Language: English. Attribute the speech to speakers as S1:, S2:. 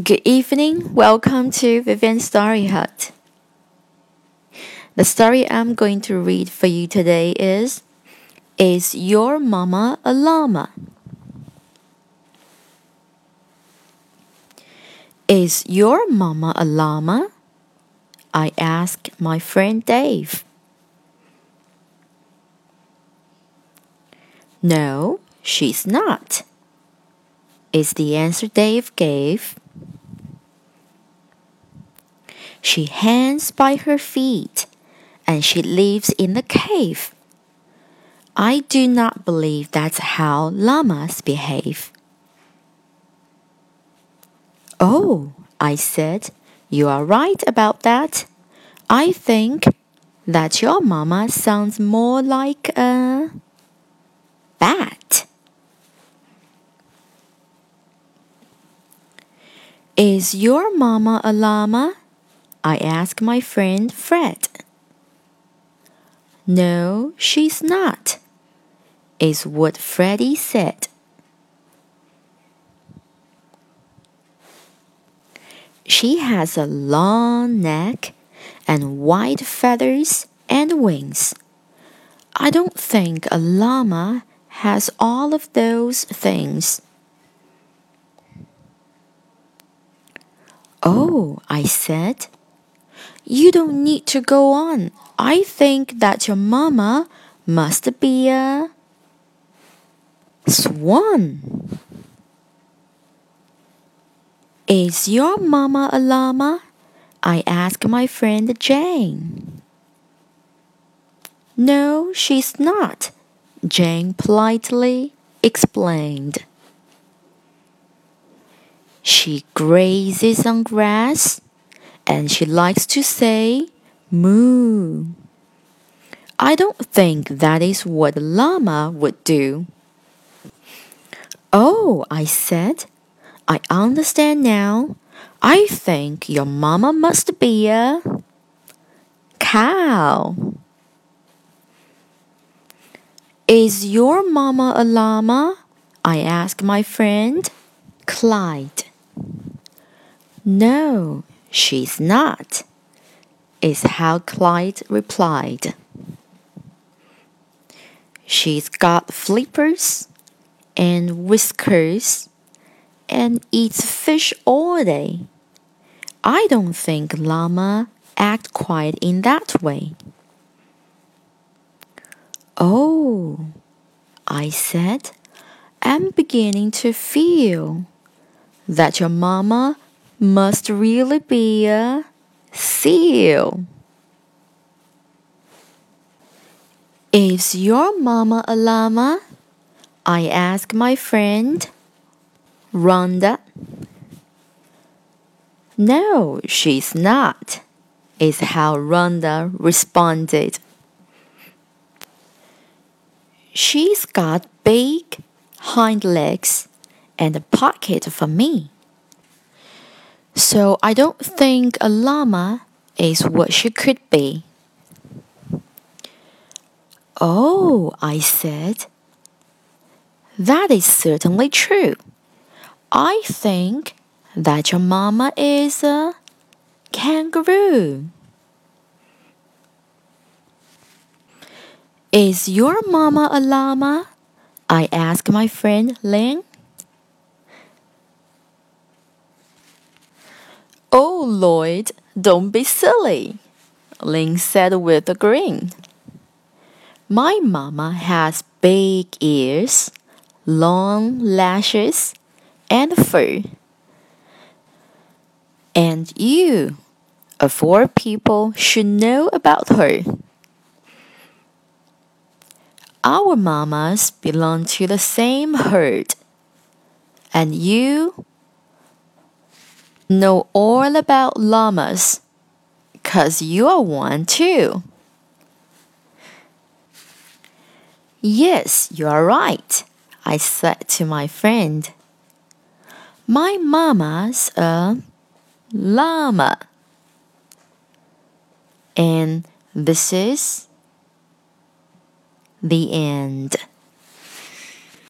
S1: Good evening. Welcome to Vivian Story Hut. The story I'm going to read for you today is Is Your Mama a Llama? Is your mama a llama? I asked my friend Dave. No, she's not, is the answer Dave gave. She hangs by her feet and she lives in the cave. I do not believe that's how llamas behave. Oh, I said, you are right about that. I think that your mama sounds more like a bat. Is your mama a llama? I asked my friend Fred. No, she's not, is what Freddie said. She has a long neck and white feathers and wings. I don't think a llama has all of those things. Oh, I said. You don't need to go on. I think that your mama must be a swan. Is your mama a llama? I asked my friend Jane. No, she's not, Jane politely explained. She grazes on grass and she likes to say moo. I don't think that is what a llama would do. Oh, I said, I understand now. I think your mama must be a cow. Is your mama a llama? I asked my friend Clyde. No, she's not, is how Clyde replied. She's got flippers and whiskers and eats fish all day. I don't think llama act quite in that way. Oh, I said, I'm beginning to feel that your mama must really be a seal. Is your mama a llama? I asked my friend. Rhonda? No, she's not, is how Rhonda responded. She's got big hind legs and a pocket for me. So I don't think a llama is what she could be. Oh, I said. That is certainly true. I think that your mama is a kangaroo. Is your mama a llama? I asked my friend Lynn. Lloyd, don't be silly, Lynn said with a grin. My mama has big ears, long lashes, and fur. And you, of four people, should know about her. Our mamas belong to the same herd, and you know all about llamas, 'cause you're one too. Yes, you are right, I said to my friend. My mama's a llama. And this is the end.